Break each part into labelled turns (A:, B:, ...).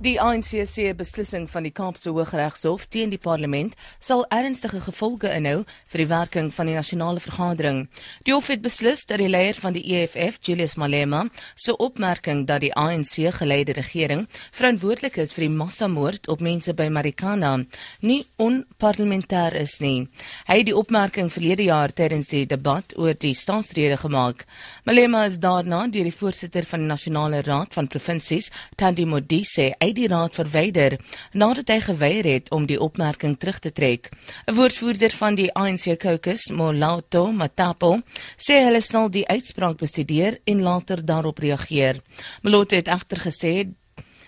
A: Die ANC se beslissing van die Kaapse Hooggeregshof teen die parlement sal ernstige gevolge inhou vir die werking van die nasionale vergadering. Die hof het beslis dat die leier van die EFF, Julius Malema, se opmerking dat die ANC-geleide regering verantwoordelik is vir die massamoord op mense by Marikana nie onparlementêr is nie. Hy het die opmerking verlede jaar tydens die debat oor die staatsrede gemaak. Malema is daarna deur die voorsitter van die Nasionale Raad van Provinsies, Thandi Modise, uit die raad verwyder nadat hy geweier het om die opmerking terug te trek. 'n Woordvoerder van die ANC caucus, Molato Matapo, sê hulle sal die uitspraak bestudeer en later daarop reageer. Molato het egter gesê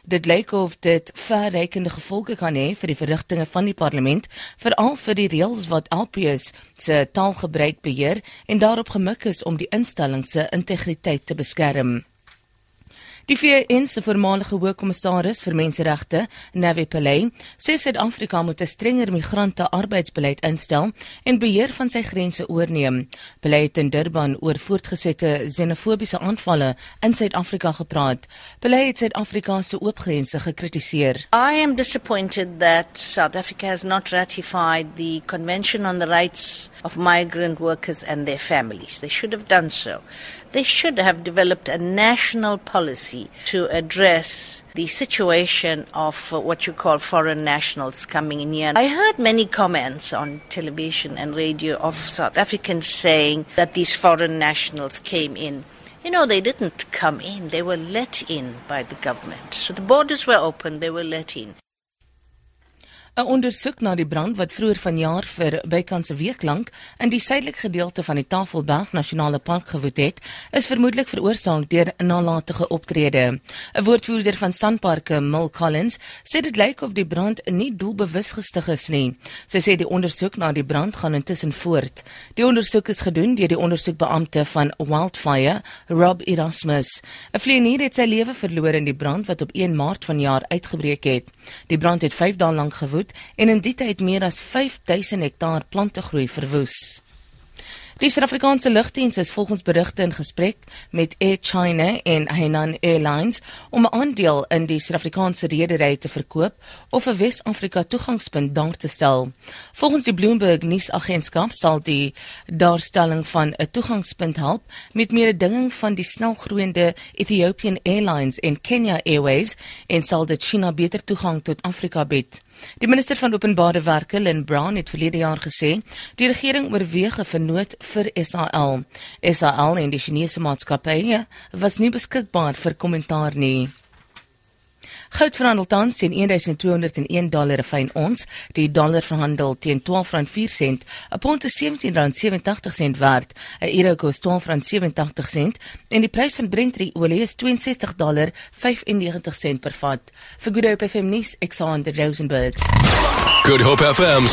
A: Dit lyk of dit verrykende gevolge kan hê vir die verrigtinge van die parlement, veral vir die reëls wat LPS se taalgebruik beheer en daarop gemik is om die instelling se integriteit te beskerm. Die VN se voormalige hoofkommissaris vir menseregte, Navi Pillay, sê Suid-Afrika moet 'n strenger migrante arbeidsbeleid instel en beheer van sy grense oorneem. Pillay het in Durban oor voortgesette xenofobiese aanvalle in Suid-Afrika gepraat. Pillay het Suid-Afrika se oop grense gekritiseer.
B: I am disappointed that South Africa has not ratified the Convention on the Rights of Migrant Workers and their Families. They should have done so. They should have developed a national policy to address the situation of what you call foreign nationals coming in here. I heard many comments on television and radio of South Africans saying that these foreign nationals came in. You know, they didn't come in, they were let in by the government. So the borders were open, they were let in.
A: 'n Ondersoek na die brand wat vroeër vanjaar vir bykans 'n week lank in die suidelike gedeelte van die Tafelberg Nasionale Park gewoed het, is vermoedelik veroorsaak deur 'n nalatige optrede. 'n Woordvoerder van Sanparks, Mil Collins, sê dit lyk of die brand nie doelbewus gestig is nie. Sy sê die ondersoek na die brand gaan intussen voort. Die ondersoek is gedoen deur die ondersoekbeampte van Wildfire, Rob Erasmus. 'n Vlieënier het sy lewe verloor in die brand wat op 1 Maart vanjaar uitgebreek het. Die brand het 5 dae lank gewoed gewoed en in die tyd meer as 5000 hektaar plantegroei verwoes. Die Suid-Afrikaanse lugdiens is volgens berigte in gesprek met Air China en Hainan Airlines om 'n aandeel in die Suid-Afrikaanse redery te verkoop of 'n Wes-Afrika toegangspunt daar te stel. Volgens die Bloomberg nuusagentskap sal die daarstelling van 'n toegangspunt help met mededinging van die snelgroeiende Ethiopian Airlines en Kenya Airways en sal dit China beter toegang tot Afrika bied. Die minister van Openbare Werke, Lynn Brown, het verlede jaar gesê die regering oorweeg 'n vernoot vir SAL. SAL en die Chinese maatskappye was nie beskikbaar vir kommentaar nie. Goud verhandel tans teen 1201 dollar per fyn ons. Die dollar verhandel teen R12.04. 'n Pond is R17.87 werd. 'n Euro kos R12.87 en die prys van Brent olie is $62.95 per vat. Vir Good Hope FM nuus, Alexander Rosenberg.
C: Good Hope FM